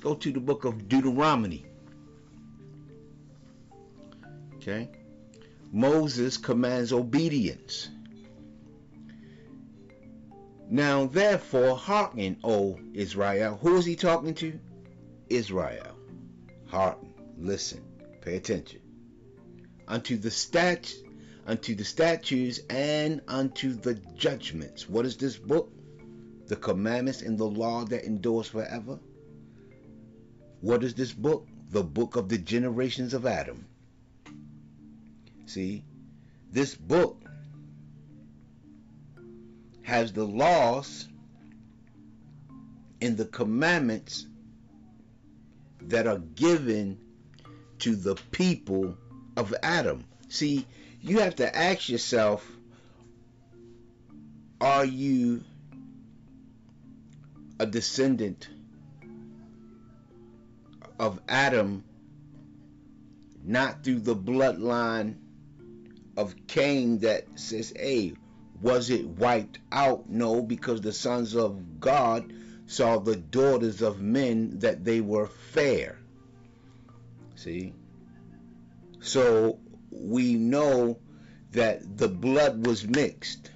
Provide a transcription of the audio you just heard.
go to the book of Deuteronomy. Okay. Moses commands obedience. Now therefore hearken, O Israel. Who is he talking to? Israel. Hearken, listen, pay attention. Unto the stat unto the statutes and unto the judgments. What is this book? The commandments and the law that endures forever. What is this book? The book of the generations of Adam. See, this book has the laws and the commandments that are given to the people of Adam. See, you have to ask yourself are you a descendant of Adam not through the bloodline of Cain that says, hey, was it wiped out? No, because the sons of God saw the daughters of men that they were fair. See? So we know that the blood was mixed.